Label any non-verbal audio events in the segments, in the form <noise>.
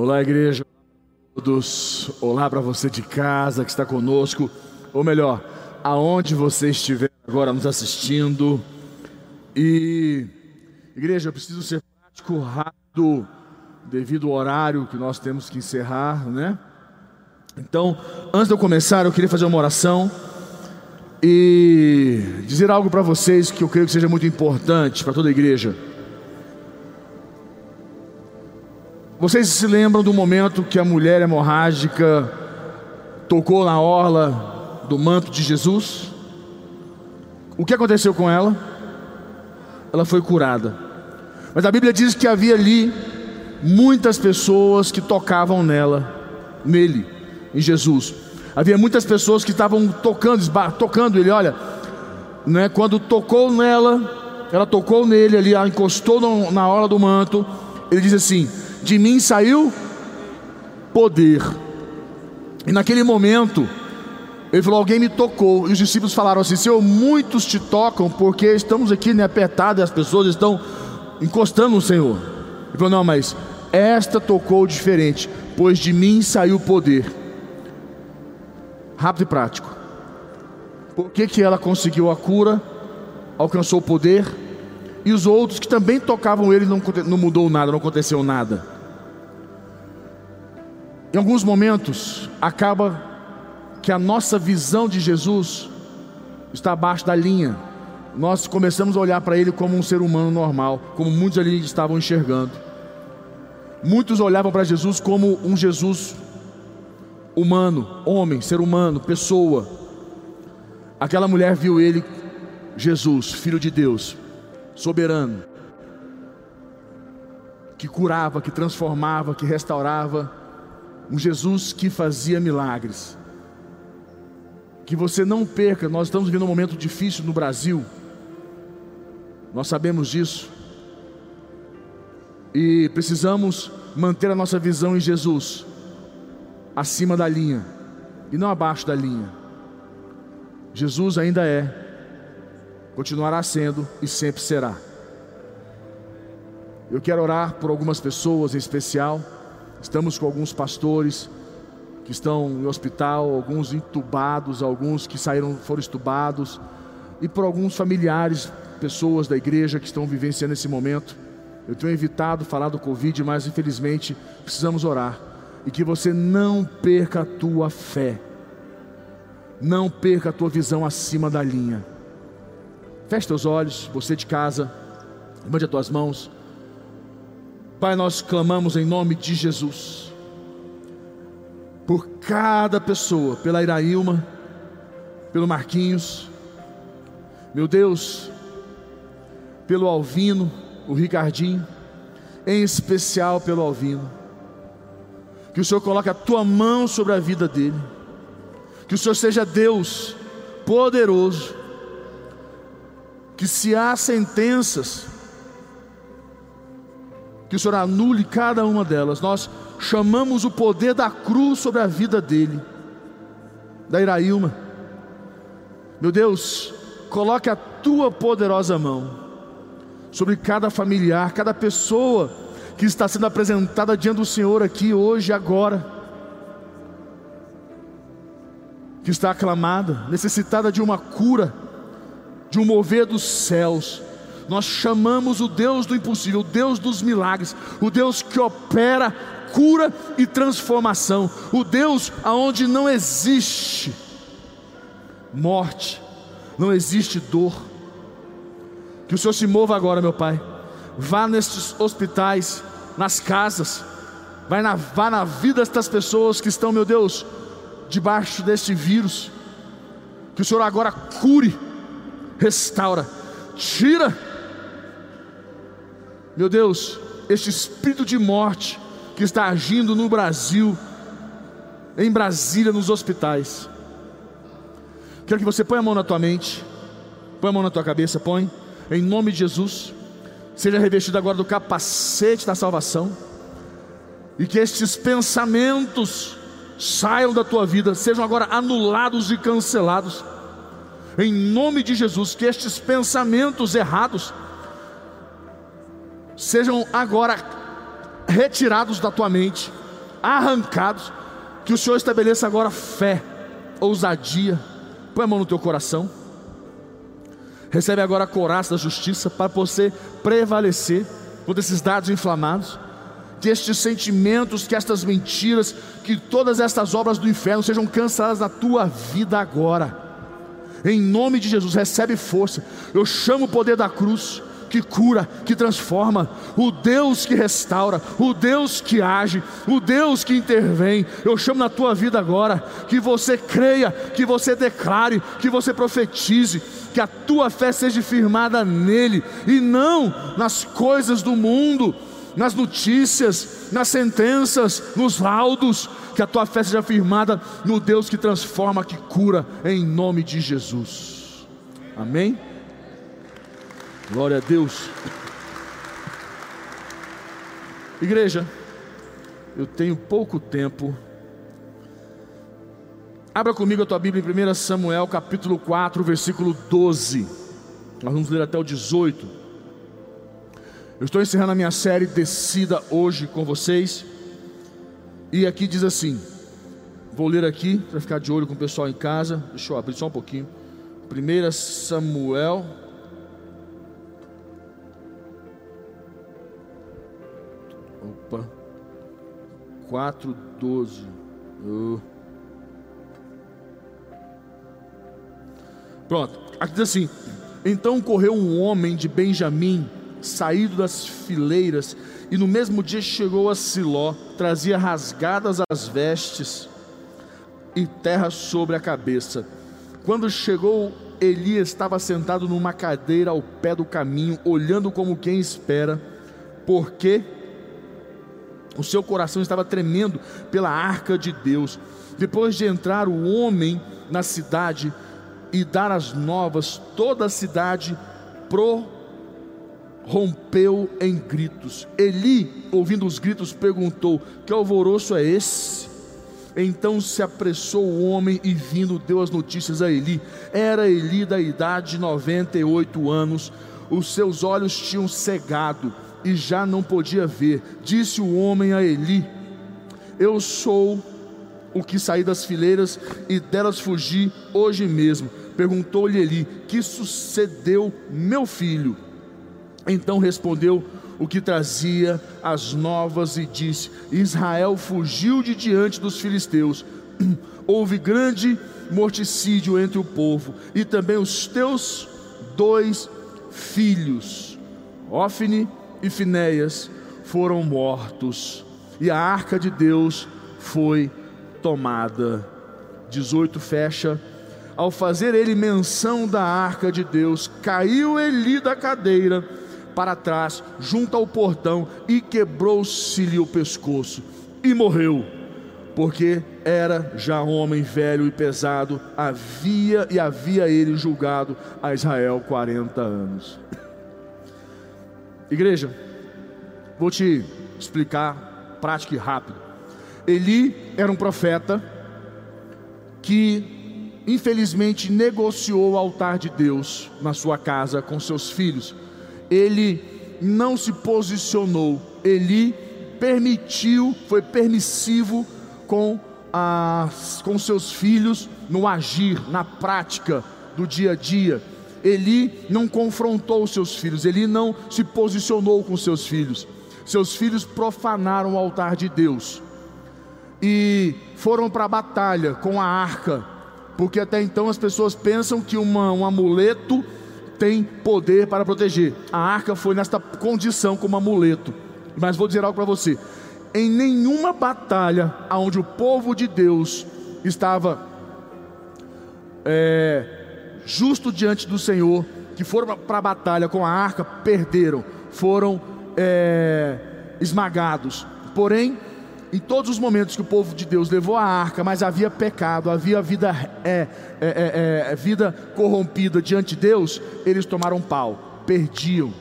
Olá, igreja. Todos. Olá para você de casa que está conosco, ou melhor, aonde você estiver agora nos assistindo. E igreja, eu preciso ser prático, rápido, devido ao horário que nós temos que encerrar, né? Então, antes de eu começar, eu queria fazer uma oração e dizer algo para vocês que eu creio que seja muito importante para toda a igreja. Vocês se lembram do momento que a mulher hemorrágica tocou na orla do manto de Jesus? O que aconteceu com ela? Ela foi curada. Mas a Bíblia diz que havia ali muitas pessoas que tocavam nela, nele, em Jesus. Havia muitas pessoas que estavam tocando, tocando ele, olha, né, quando tocou nela, ela tocou nele ali, ela encostou na hora do manto, ele diz assim: de mim saiu poder. E naquele momento, ele falou: Alguém me tocou. E os discípulos falaram assim: Senhor, muitos te tocam, porque estamos aqui né, apertados as pessoas estão encostando no Senhor. Ele falou: Não, mas esta tocou diferente, pois de mim saiu poder. Rápido e prático. Por que, que ela conseguiu a cura, alcançou o poder? E os outros que também tocavam ele não, não mudou nada, não aconteceu nada. Em alguns momentos, acaba que a nossa visão de Jesus está abaixo da linha. Nós começamos a olhar para ele como um ser humano normal, como muitos ali estavam enxergando. Muitos olhavam para Jesus como um Jesus humano, homem, ser humano, pessoa. Aquela mulher viu ele, Jesus, filho de Deus, soberano, que curava, que transformava, que restaurava, um Jesus que fazia milagres. Que você não perca, nós estamos vivendo um momento difícil no Brasil, nós sabemos disso, e precisamos manter a nossa visão em Jesus, acima da linha e não abaixo da linha. Jesus ainda é continuará sendo e sempre será. Eu quero orar por algumas pessoas em especial. Estamos com alguns pastores que estão em hospital, alguns entubados, alguns que saíram, foram estubados, e por alguns familiares, pessoas da igreja que estão vivenciando esse momento. Eu tenho evitado falar do Covid, mas infelizmente precisamos orar. E que você não perca a tua fé, não perca a tua visão acima da linha. Feche teus olhos, você de casa, levante as tuas mãos. Pai, nós clamamos em nome de Jesus, por cada pessoa, pela Iraílma, pelo Marquinhos, meu Deus, pelo Alvino, o Ricardinho, em especial pelo Alvino. Que o Senhor coloque a tua mão sobre a vida dele, que o Senhor seja Deus poderoso que se há sentenças, que o Senhor anule cada uma delas. Nós chamamos o poder da cruz sobre a vida dele, da Iraílma. Meu Deus, coloque a tua poderosa mão sobre cada familiar, cada pessoa que está sendo apresentada diante do Senhor aqui hoje, agora, que está aclamada, necessitada de uma cura de um mover dos céus. Nós chamamos o Deus do impossível, o Deus dos milagres, o Deus que opera cura e transformação, o Deus aonde não existe morte, não existe dor. Que o Senhor se mova agora, meu Pai. Vá nestes hospitais, nas casas, vai na, vá na vida destas pessoas que estão, meu Deus, debaixo deste vírus. Que o Senhor agora cure restaura, tira, meu Deus, este espírito de morte que está agindo no Brasil, em Brasília, nos hospitais. Quero que você ponha a mão na tua mente, põe a mão na tua cabeça, põe, em nome de Jesus. Seja revestido agora do capacete da salvação, e que estes pensamentos saiam da tua vida, sejam agora anulados e cancelados em nome de Jesus, que estes pensamentos errados sejam agora retirados da tua mente, arrancados. Que o Senhor estabeleça agora fé, ousadia. Põe a mão no teu coração. Recebe agora a coraça da justiça para você prevalecer contra esses dados inflamados, que estes sentimentos, que estas mentiras, que todas estas obras do inferno sejam canceladas da tua vida agora. Em nome de Jesus, recebe força. Eu chamo o poder da cruz que cura, que transforma, o Deus que restaura, o Deus que age, o Deus que intervém. Eu chamo na tua vida agora que você creia, que você declare, que você profetize, que a tua fé seja firmada nele e não nas coisas do mundo, nas notícias, nas sentenças, nos laudos, que a tua fé seja firmada no Deus que transforma, que cura, em nome de Jesus. Amém? Glória a Deus. Igreja, eu tenho pouco tempo. Abra comigo a tua Bíblia em 1 Samuel, capítulo 4, versículo 12. Nós vamos ler até o 18. Eu estou encerrando a minha série Descida hoje com vocês. E aqui diz assim: Vou ler aqui, para ficar de olho com o pessoal em casa. Deixa eu abrir só um pouquinho. 1 Samuel Opa. 4,12. Oh. Pronto. Aqui diz assim: Então correu um homem de Benjamim, saído das fileiras, e no mesmo dia chegou a Siló, trazia rasgadas as vestes e terra sobre a cabeça. Quando chegou, Elias estava sentado numa cadeira ao pé do caminho, olhando como quem espera, porque o seu coração estava tremendo pela arca de Deus. Depois de entrar o homem na cidade e dar as novas, toda a cidade prorrompeu em gritos. Eli, ouvindo os gritos, perguntou: Que alvoroço é esse? Então se apressou o homem e vindo deu as notícias a Eli. Era Eli da idade de 98 anos, os seus olhos tinham cegado e já não podia ver. Disse o homem a Eli: Eu sou o que saí das fileiras e delas fugi hoje mesmo. Perguntou-lhe Eli: Que sucedeu, meu filho? Então respondeu o que trazia as novas e disse: Israel fugiu de diante dos filisteus. <clears throat> Houve grande morticídio entre o povo, e também os teus dois filhos, Ofne e Finéias foram mortos, e a arca de Deus foi tomada. 18 fecha. Ao fazer ele menção da arca de Deus, caiu Eli da cadeira para trás, junto ao portão, e quebrou-se-lhe o pescoço, e morreu, porque era já homem velho e pesado, havia e havia ele julgado a Israel 40 anos. Igreja, vou te explicar prático e rápido. Eli era um profeta que infelizmente negociou o altar de Deus na sua casa com seus filhos. Ele não se posicionou, ele permitiu, foi permissivo com, as, com seus filhos no agir, na prática do dia a dia. Eli não confrontou seus filhos, Eli não se posicionou com seus filhos. Seus filhos profanaram o altar de Deus e foram para a batalha com a arca, porque até então as pessoas pensam que uma, um amuleto tem poder para proteger. A arca foi nesta condição como amuleto. Mas vou dizer algo para você: em nenhuma batalha onde o povo de Deus estava é, justo diante do Senhor, que foram para a batalha com a arca, perderam, foram é, esmagados. Porém, em todos os momentos que o povo de Deus levou a arca, mas havia pecado, havia vida, é, é, é, é vida corrompida diante de Deus, eles tomaram pau, perdiam.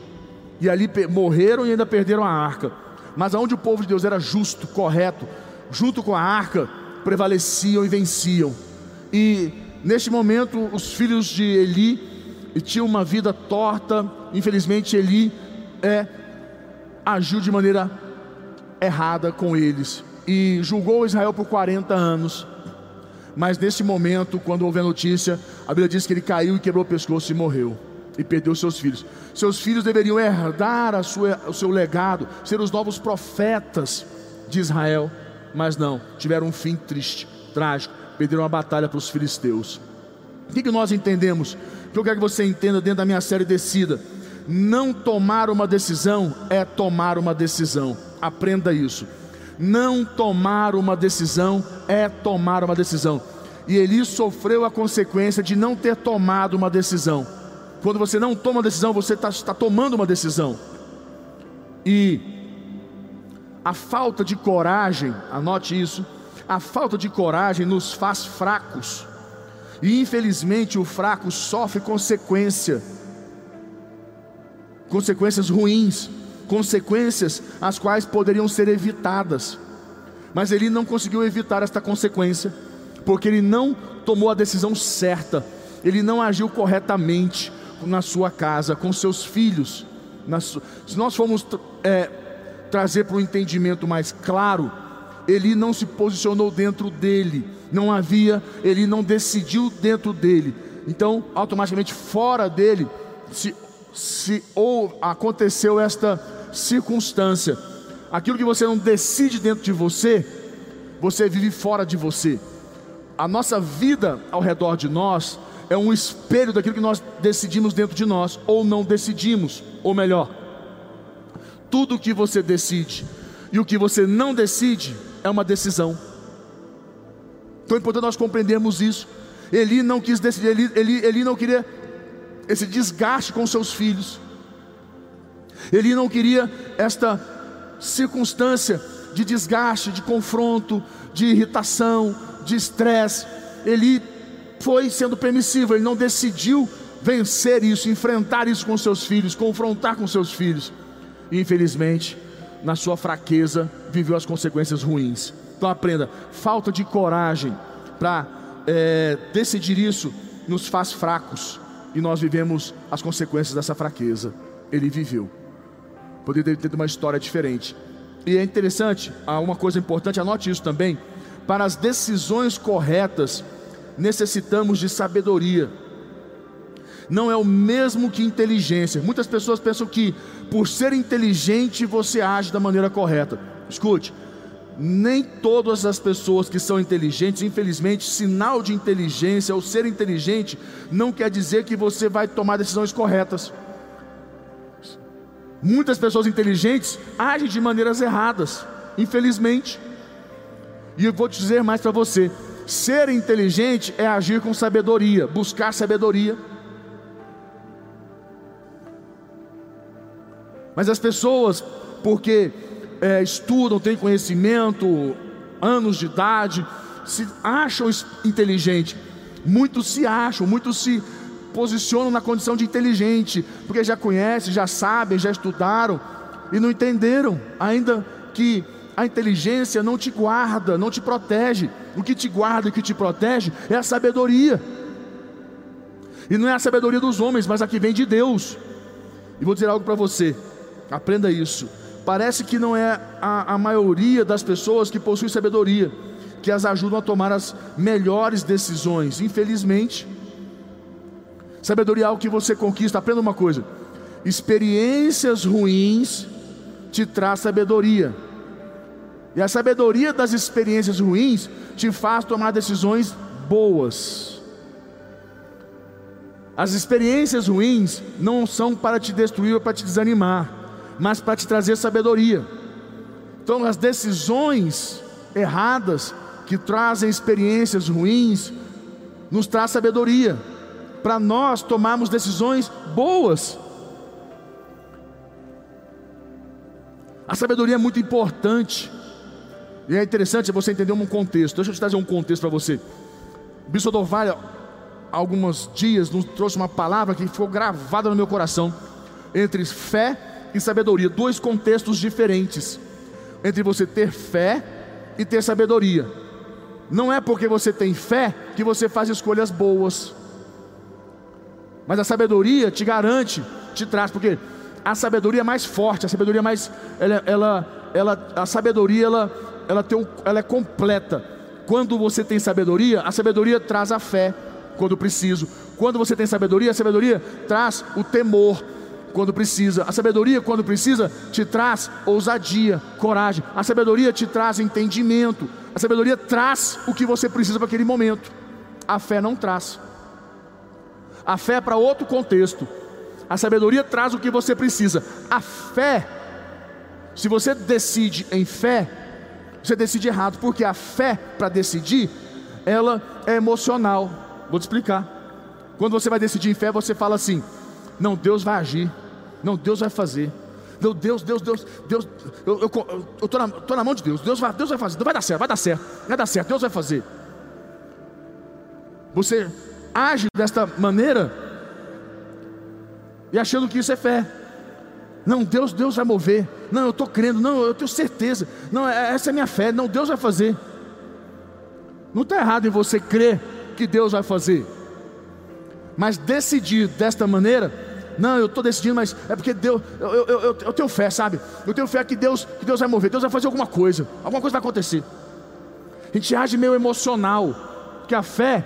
E ali morreram e ainda perderam a arca. Mas aonde o povo de Deus era justo, correto, junto com a arca, prevaleciam e venciam. E Neste momento, os filhos de Eli tinham uma vida torta. Infelizmente, Eli é, agiu de maneira errada com eles. e julgou Israel por 40 anos. Mas nesse momento, quando houve a notícia, a Bíblia diz que ele caiu e quebrou o pescoço e morreu. E perdeu seus filhos. Seus filhos deveriam herdar sua, o seu legado, ser os novos profetas de Israel. Mas não, tiveram um fim triste, trágico. Perderam a batalha para os filisteus. O que, que nós entendemos? O que eu quero que você entenda dentro da minha série Descida. Não tomar uma decisão é tomar uma decisão. Aprenda isso. Não tomar uma decisão é tomar uma decisão. E Eli sofreu a consequência de não ter tomado uma decisão. Quando você não toma uma decisão, você está tá tomando uma decisão. E a falta de coragem, anote isso, a falta de coragem nos faz fracos. E infelizmente o fraco sofre consequência, consequências ruins consequências as quais poderiam ser evitadas. Mas ele não conseguiu evitar esta consequência, porque ele não tomou a decisão certa, ele não agiu corretamente na sua casa, com seus filhos. Se nós formos é, trazer para o entendimento mais claro, ele não se posicionou dentro dele, não havia, ele não decidiu dentro dele. Então, automaticamente fora dele, se, se ou aconteceu esta circunstância. Aquilo que você não decide dentro de você, você vive fora de você. A nossa vida ao redor de nós é um espelho daquilo que nós decidimos dentro de nós, ou não decidimos, ou melhor, tudo o que você decide e o que você não decide é uma decisão. Então é importante nós compreendermos isso. Ele não quis decidir, ele, ele, ele não queria esse desgaste com seus filhos. Ele não queria esta circunstância de desgaste, de confronto, de irritação, de estresse. Ele foi sendo permissivo, ele não decidiu vencer isso, enfrentar isso com seus filhos, confrontar com seus filhos. E, infelizmente, na sua fraqueza, viveu as consequências ruins. Então aprenda: falta de coragem para é, decidir isso nos faz fracos, e nós vivemos as consequências dessa fraqueza. Ele viveu poderia ter uma história diferente. E é interessante, há uma coisa importante, anote isso também. Para as decisões corretas, necessitamos de sabedoria. Não é o mesmo que inteligência. Muitas pessoas pensam que por ser inteligente você age da maneira correta. Escute, nem todas as pessoas que são inteligentes, infelizmente, sinal de inteligência ou ser inteligente não quer dizer que você vai tomar decisões corretas. Muitas pessoas inteligentes agem de maneiras erradas, infelizmente. E eu vou te dizer mais para você: ser inteligente é agir com sabedoria, buscar sabedoria. Mas as pessoas, porque é, estudam, têm conhecimento, anos de idade, se acham inteligentes. Muitos se acham, muitos se posicionam na condição de inteligente, porque já conhecem, já sabem, já estudaram e não entenderam ainda que a inteligência não te guarda, não te protege. O que te guarda e que te protege é a sabedoria. E não é a sabedoria dos homens, mas a que vem de Deus. E vou dizer algo para você, aprenda isso. Parece que não é a, a maioria das pessoas que possuem sabedoria, que as ajudam a tomar as melhores decisões. Infelizmente, Sabedoria é algo que você conquista. Aprenda uma coisa: experiências ruins te traz sabedoria. E a sabedoria das experiências ruins te faz tomar decisões boas. As experiências ruins não são para te destruir ou para te desanimar, mas para te trazer sabedoria. Então, as decisões erradas que trazem experiências ruins nos traz sabedoria para nós tomarmos decisões boas. A sabedoria é muito importante. E é interessante você entender um contexto. Deixa eu te trazer um contexto para você. O Bispo há alguns dias, nos trouxe uma palavra que ficou gravada no meu coração. Entre fé e sabedoria. Dois contextos diferentes. Entre você ter fé e ter sabedoria. Não é porque você tem fé que você faz escolhas boas. Mas a sabedoria te garante, te traz, porque a sabedoria é mais forte, a sabedoria é mais, ela, ela, ela a sabedoria ela ela, tem ela é completa. Quando você tem sabedoria, a sabedoria traz a fé quando preciso. Quando você tem sabedoria, a sabedoria traz o temor quando precisa. A sabedoria, quando precisa, te traz ousadia, coragem. A sabedoria te traz entendimento. A sabedoria traz o que você precisa para aquele momento. A fé não traz. A fé é para outro contexto. A sabedoria traz o que você precisa. A fé, se você decide em fé, você decide errado, porque a fé para decidir, ela é emocional. Vou te explicar. Quando você vai decidir em fé, você fala assim: Não, Deus vai agir. Não, Deus vai fazer. Não, Deus, Deus, Deus, Deus, eu estou na, tô na mão de Deus. Deus vai, Deus vai fazer. Vai dar certo, vai dar certo, vai dar certo. Deus vai fazer. Você age desta maneira e achando que isso é fé. Não, Deus, Deus vai mover. Não, eu estou crendo. Não, eu tenho certeza. Não, é, essa é minha fé. Não, Deus vai fazer. Não está errado em você crer que Deus vai fazer. Mas decidir desta maneira, não, eu estou decidindo, mas é porque Deus, eu, eu, eu, eu, tenho fé, sabe? Eu tenho fé que Deus, que Deus vai mover, Deus vai fazer alguma coisa, alguma coisa vai acontecer. A gente age meio emocional, que a fé,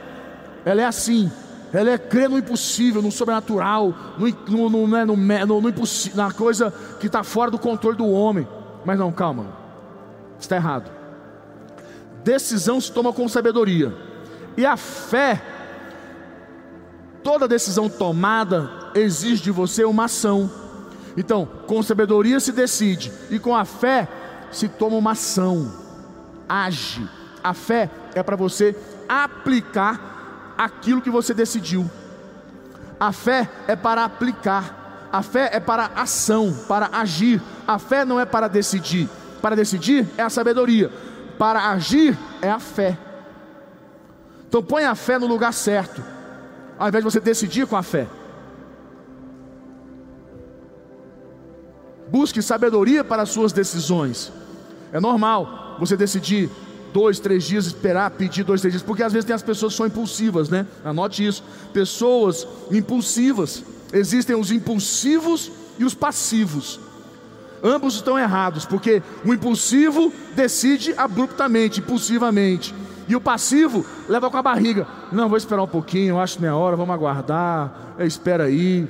ela é assim, ela é crer no impossível, no sobrenatural, no, no, no, no, no, no na coisa que está fora do controle do homem. Mas não, calma, está errado. Decisão se toma com sabedoria, e a fé, toda decisão tomada, exige de você uma ação. Então, com sabedoria se decide, e com a fé se toma uma ação, age. A fé é para você aplicar aquilo que você decidiu. A fé é para aplicar, a fé é para ação, para agir. A fé não é para decidir. Para decidir é a sabedoria, para agir é a fé. Então põe a fé no lugar certo, ao invés de você decidir com a fé. Busque sabedoria para as suas decisões. É normal você decidir dois, três dias, esperar, pedir dois, três dias, porque às vezes tem as pessoas que são impulsivas, né? Anote isso. Pessoas impulsivas. Existem os impulsivos e os passivos. Ambos estão errados, porque o impulsivo decide abruptamente, impulsivamente. E o passivo leva com a barriga. Não, vou esperar um pouquinho, eu acho que não é hora, vamos aguardar. É, espera aí.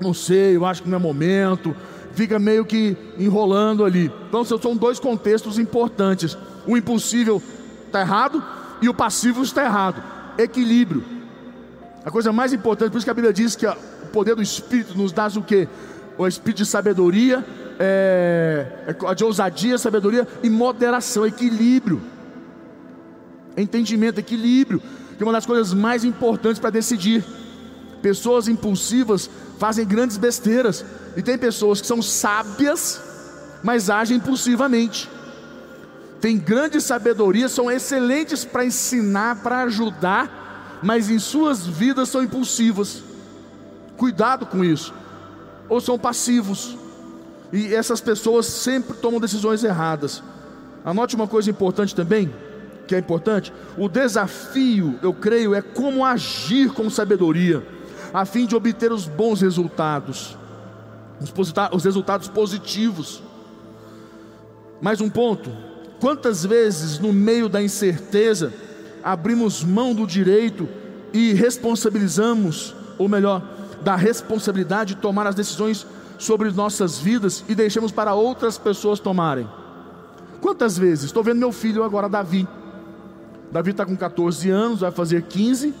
Não sei, eu acho que não é momento. Fica meio que enrolando ali. Então são dois contextos importantes o impossível está errado e o passivo está errado. Equilíbrio. A coisa mais importante, por isso que a Bíblia diz que o poder do Espírito nos dá o que? O Espírito de sabedoria, é, é de ousadia, sabedoria e moderação, equilíbrio. Entendimento, equilíbrio, que é uma das coisas mais importantes para decidir. Pessoas impulsivas fazem grandes besteiras, e tem pessoas que são sábias, mas agem impulsivamente têm grande sabedoria, são excelentes para ensinar, para ajudar, mas em suas vidas são impulsivas. Cuidado com isso. Ou são passivos. E essas pessoas sempre tomam decisões erradas. Anote uma coisa importante também, que é importante: o desafio, eu creio, é como agir com sabedoria, a fim de obter os bons resultados, os resultados positivos. Mais um ponto: Quantas vezes, no meio da incerteza, abrimos mão do direito e responsabilizamos, ou melhor, da responsabilidade de tomar as decisões sobre nossas vidas e deixamos para outras pessoas tomarem? Quantas vezes? Estou vendo meu filho agora, Davi. Davi está com 14 anos, vai fazer 15.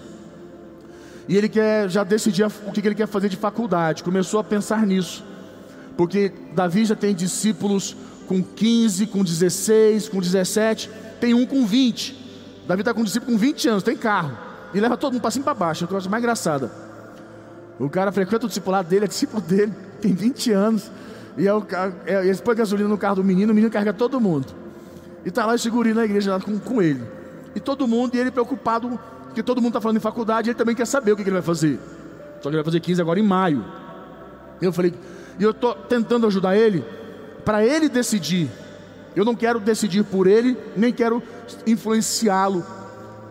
E ele quer já decidir o que ele quer fazer de faculdade. Começou a pensar nisso. Porque Davi já tem discípulos com 15, com 16, com 17, tem um com 20. Davi está com um discípulo com 20 anos, tem carro. E leva todo mundo para cima e para baixo, é a coisa mais engraçada. O cara frequenta o discipulado dele, é discípulo dele, <laughs> tem 20 anos. E é o, é, eles põem gasolina no carro do menino, o menino carrega todo mundo. E está lá o segurinho na igreja lá com, com ele. E todo mundo, e ele preocupado, porque todo mundo está falando em faculdade, ele também quer saber o que, que ele vai fazer. Só que ele vai fazer 15 agora em maio. Eu falei, e eu estou tentando ajudar ele, para ele decidir. Eu não quero decidir por ele, nem quero influenciá-lo.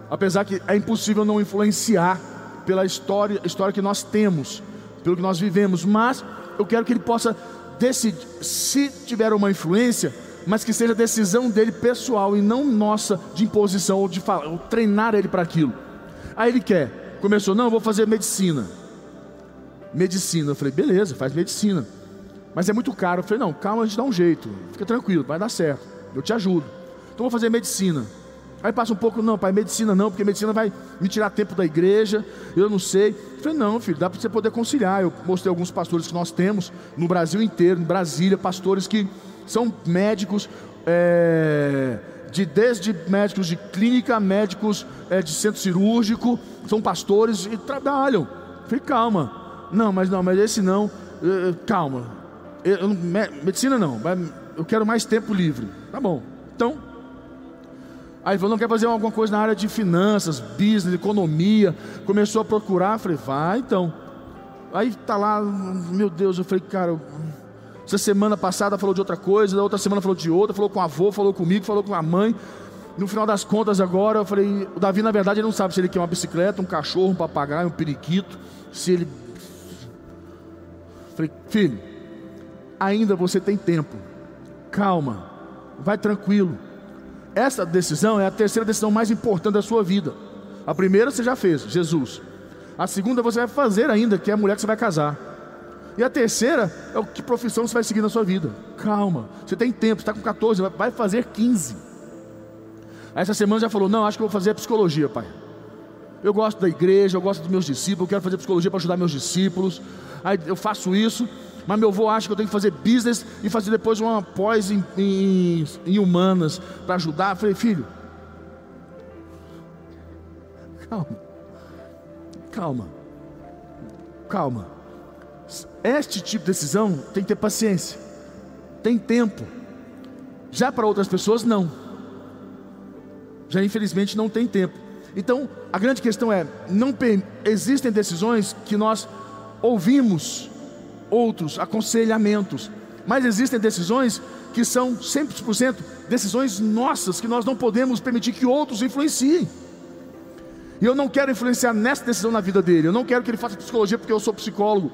Apesar que é impossível não influenciar pela história, história que nós temos, pelo que nós vivemos, mas eu quero que ele possa decidir, se tiver uma influência, mas que seja decisão dele pessoal e não nossa de imposição ou de falar, ou treinar ele para aquilo. Aí ele quer, começou, não, eu vou fazer medicina. Medicina, eu falei, beleza, faz medicina. Mas é muito caro. Eu falei, não, calma, a gente dá um jeito, fica tranquilo, vai dar certo, eu te ajudo. Então vou fazer medicina. Aí passa um pouco, não, pai, medicina não, porque medicina vai me tirar tempo da igreja, eu não sei. Eu falei, não, filho, dá para você poder conciliar. Eu mostrei alguns pastores que nós temos no Brasil inteiro, em Brasília, pastores que são médicos, é, de, desde médicos de clínica, médicos é, de centro cirúrgico, são pastores e trabalham. Eu falei, calma, não, mas não, mas esse não, eu, calma, eu, medicina não, eu quero mais tempo livre. Tá bom, então Aí falou, não quer fazer alguma coisa na área de finanças, business, economia. Começou a procurar, falei, vai então. Aí tá lá, meu Deus, eu falei, cara, essa semana passada falou de outra coisa, da outra semana falou de outra, falou com o avô, falou comigo, falou com a mãe. No final das contas agora, eu falei, o Davi na verdade ele não sabe se ele quer uma bicicleta, um cachorro, um papagaio, um periquito, se ele Falei, filho, ainda você tem tempo. Calma, vai tranquilo essa decisão é a terceira decisão mais importante da sua vida. A primeira você já fez, Jesus. A segunda você vai fazer ainda, que é a mulher que você vai casar. E a terceira é o que profissão você vai seguir na sua vida. Calma, você tem tempo, está com 14, vai fazer 15. Essa semana já falou: Não, acho que vou fazer psicologia, pai. Eu gosto da igreja, eu gosto dos meus discípulos, eu quero fazer psicologia para ajudar meus discípulos. Aí eu faço isso mas meu avô acha que eu tenho que fazer business e fazer depois uma pós em, em, em humanas para ajudar. Eu falei, filho, calma, calma, calma. Este tipo de decisão tem que ter paciência, tem tempo. Já para outras pessoas, não. Já infelizmente não tem tempo. Então, a grande questão é: não existem decisões que nós ouvimos outros aconselhamentos, mas existem decisões que são 100% decisões nossas, que nós não podemos permitir que outros influenciem. E eu não quero influenciar nessa decisão na vida dele. Eu não quero que ele faça psicologia porque eu sou psicólogo,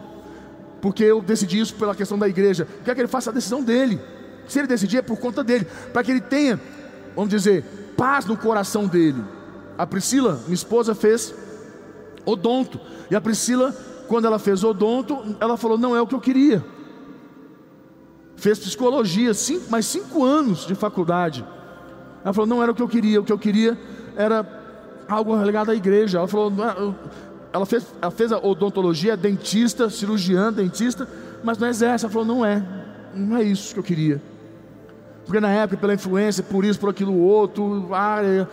porque eu decidi isso pela questão da igreja. Eu quero que ele faça a decisão dele. Se ele decidir, é por conta dele, para que ele tenha, vamos dizer, paz no coração dele. A Priscila, minha esposa, fez odonto, e a Priscila quando ela fez odonto, ela falou: não é o que eu queria. Fez psicologia, cinco, mais cinco anos de faculdade. Ela falou: não era o que eu queria, o que eu queria era algo ligado à igreja. Ela falou: ela fez, ela fez a odontologia, é dentista, cirurgiã, dentista, mas não exerce. Ela falou: não é, não é isso que eu queria. Porque na época, pela influência, por isso, por aquilo outro, área,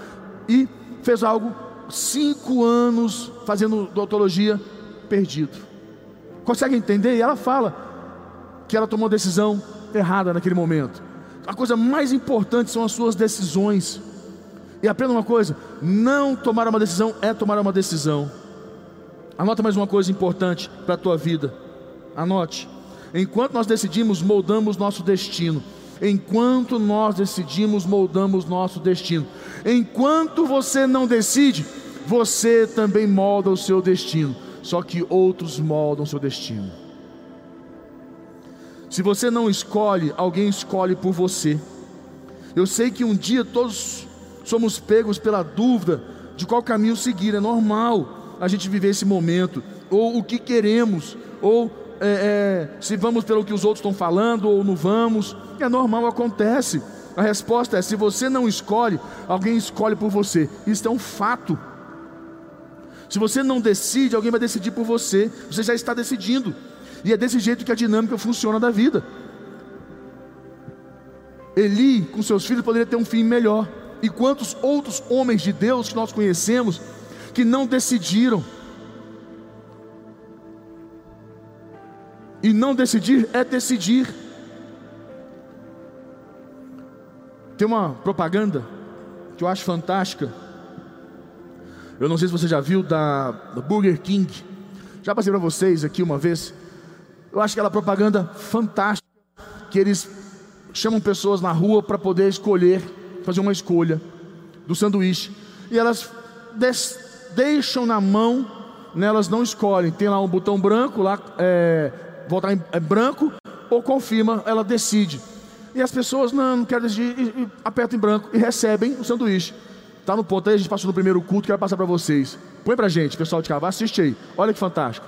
e fez algo cinco anos fazendo odontologia perdido. Consegue entender? E ela fala que ela tomou decisão errada naquele momento. A coisa mais importante são as suas decisões. E aprenda uma coisa: não tomar uma decisão é tomar uma decisão. Anota mais uma coisa importante para a tua vida. Anote. Enquanto nós decidimos, moldamos nosso destino. Enquanto nós decidimos, moldamos nosso destino. Enquanto você não decide, você também molda o seu destino só que outros moldam seu destino. Se você não escolhe, alguém escolhe por você. Eu sei que um dia todos somos pegos pela dúvida de qual caminho seguir, é normal a gente viver esse momento, ou o que queremos, ou é, é, se vamos pelo que os outros estão falando, ou não vamos, é normal, acontece. A resposta é: se você não escolhe, alguém escolhe por você, isso é um fato. Se você não decide, alguém vai decidir por você. Você já está decidindo. E é desse jeito que a dinâmica funciona da vida. Eli, com seus filhos, poderia ter um fim melhor. E quantos outros homens de Deus que nós conhecemos que não decidiram? E não decidir é decidir. Tem uma propaganda que eu acho fantástica eu não sei se você já viu da, da Burger King. Já passei para vocês aqui uma vez. Eu acho aquela propaganda fantástica que eles chamam pessoas na rua para poder escolher, fazer uma escolha do sanduíche. E elas deixam na mão, né, elas não escolhem. Tem lá um botão branco, lá é, voltar em é branco ou confirma, ela decide. E as pessoas, não, não quero decidir, e, e apertam em branco e recebem o sanduíche. Está no ponto aí, a gente passou no primeiro culto, quero passar para vocês. Põe para gente, pessoal de casa, assiste aí. Olha que fantástico.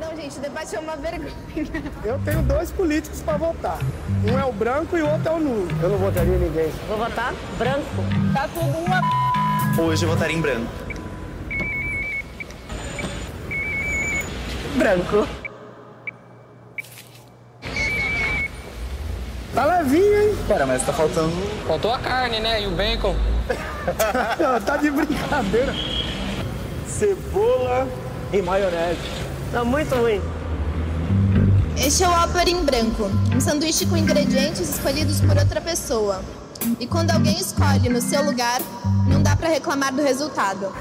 Não, gente, o debate é uma vergonha. Eu tenho dois políticos para votar. Um é o branco e o outro é o nulo. Eu não votaria em ninguém. Vou votar branco. Tá tudo uma Hoje eu votaria em branco. Branco. Tá levinho, hein? Pera, mas tá faltando. Faltou a carne, né? E o bacon. <laughs> Não, tá de brincadeira. Cebola e maionese. Tá muito ruim. Este é o Whopper em branco, um sanduíche com ingredientes escolhidos por outra pessoa. E quando alguém escolhe no seu lugar, não dá pra reclamar do resultado.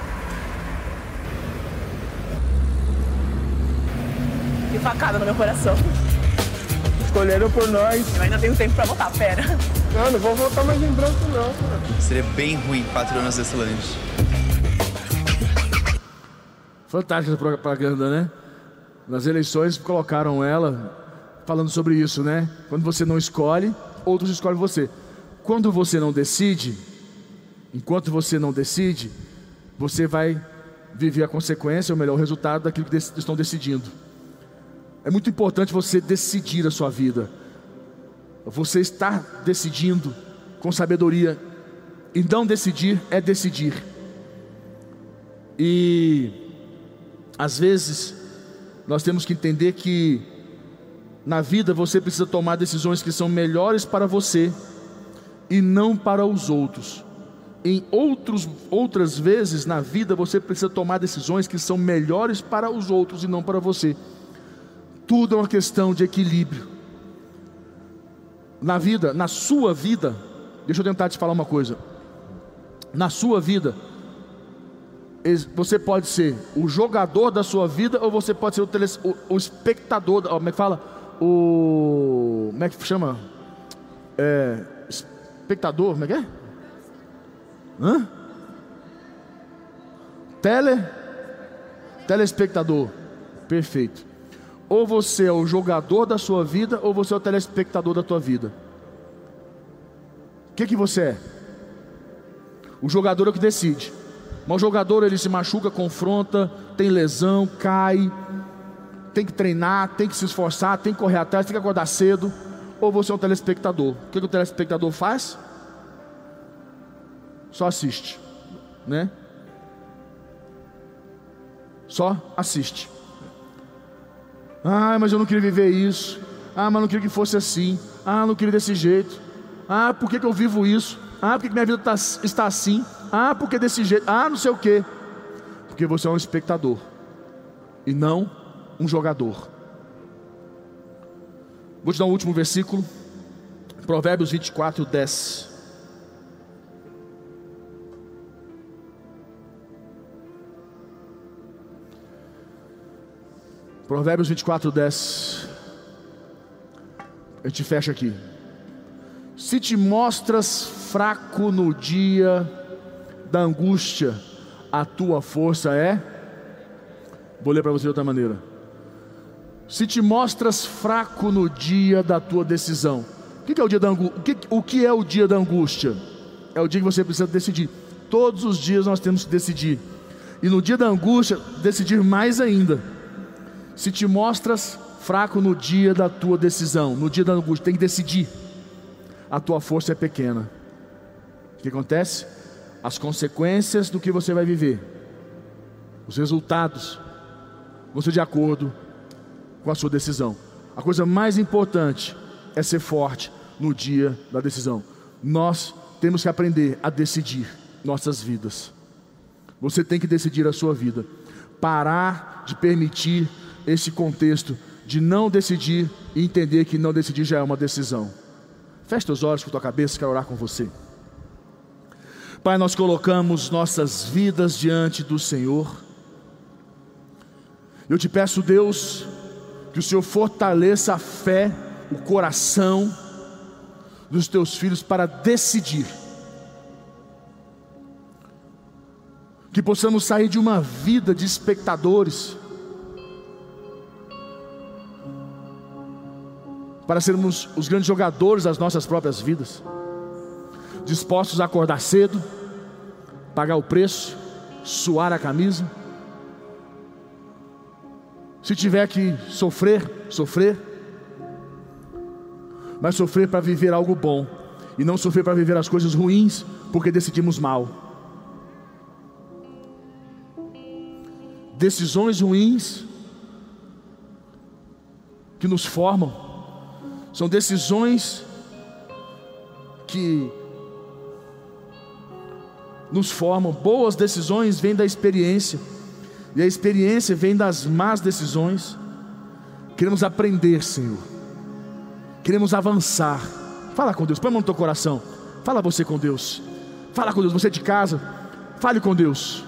Que facada no meu coração. Escolheram por nós. Eu ainda tenho tempo pra votar, pera. Não, não vou votar mais em branco, não. cara. Seria bem ruim quatro anos desse lanche. Fantástica essa propaganda, né? Nas eleições colocaram ela falando sobre isso, né? Quando você não escolhe, outros escolhem você. Quando você não decide, enquanto você não decide, você vai viver a consequência, ou melhor, o resultado daquilo que estão decidindo. É muito importante você decidir a sua vida. Você estar decidindo com sabedoria. E não decidir é decidir. E às vezes nós temos que entender que na vida você precisa tomar decisões que são melhores para você e não para os outros. Em outros, outras vezes na vida você precisa tomar decisões que são melhores para os outros e não para você. Tudo é uma questão de equilíbrio. Na vida, na sua vida, deixa eu tentar te falar uma coisa. Na sua vida, você pode ser o jogador da sua vida ou você pode ser o, tele, o, o espectador, como é que fala? O. Como é que chama? É, espectador, como é que é? Hã? Tele. Telespectador. Perfeito. Ou você é o jogador da sua vida ou você é o telespectador da tua vida. O que, que você é? O jogador é o que decide. Mas o jogador ele se machuca, confronta, tem lesão, cai, tem que treinar, tem que se esforçar, tem que correr atrás, tem que acordar cedo. Ou você é um telespectador. O que, que o telespectador faz? Só assiste, né? Só assiste. Ah, mas eu não queria viver isso. Ah, mas não queria que fosse assim. Ah, não queria desse jeito. Ah, por que, que eu vivo isso? Ah, por que, que minha vida tá, está assim? Ah, por que desse jeito? Ah, não sei o quê. Porque você é um espectador e não um jogador. Vou te dar um último versículo. Provérbios 24, 10. Provérbios 24, 10. A gente fecha aqui. Se te mostras fraco no dia da angústia, a tua força é. Vou ler para você de outra maneira. Se te mostras fraco no dia da tua decisão, o que, é o dia da angústia? O que é o dia da angústia? É o dia que você precisa decidir. Todos os dias nós temos que decidir. E no dia da angústia, decidir mais ainda. Se te mostras fraco no dia da tua decisão, no dia da angústia, tem que decidir. A tua força é pequena. O que acontece? As consequências do que você vai viver, os resultados, vão ser de acordo com a sua decisão. A coisa mais importante é ser forte no dia da decisão. Nós temos que aprender a decidir nossas vidas. Você tem que decidir a sua vida. Parar de permitir esse contexto de não decidir e entender que não decidir já é uma decisão. Feche teus olhos com tua cabeça, quero orar com você. Pai, nós colocamos nossas vidas diante do Senhor. Eu te peço, Deus, que o Senhor fortaleça a fé, o coração dos teus filhos para decidir. Que possamos sair de uma vida de espectadores para sermos os grandes jogadores das nossas próprias vidas, dispostos a acordar cedo, pagar o preço, suar a camisa. Se tiver que sofrer, sofrer, mas sofrer para viver algo bom e não sofrer para viver as coisas ruins, porque decidimos mal. Decisões ruins que nos formam, são decisões que nos formam. Boas decisões vêm da experiência, e a experiência vem das más decisões. Queremos aprender, Senhor, queremos avançar. Fala com Deus, põe a mão no teu coração. Fala você com Deus. Fala com Deus, você de casa. Fale com Deus.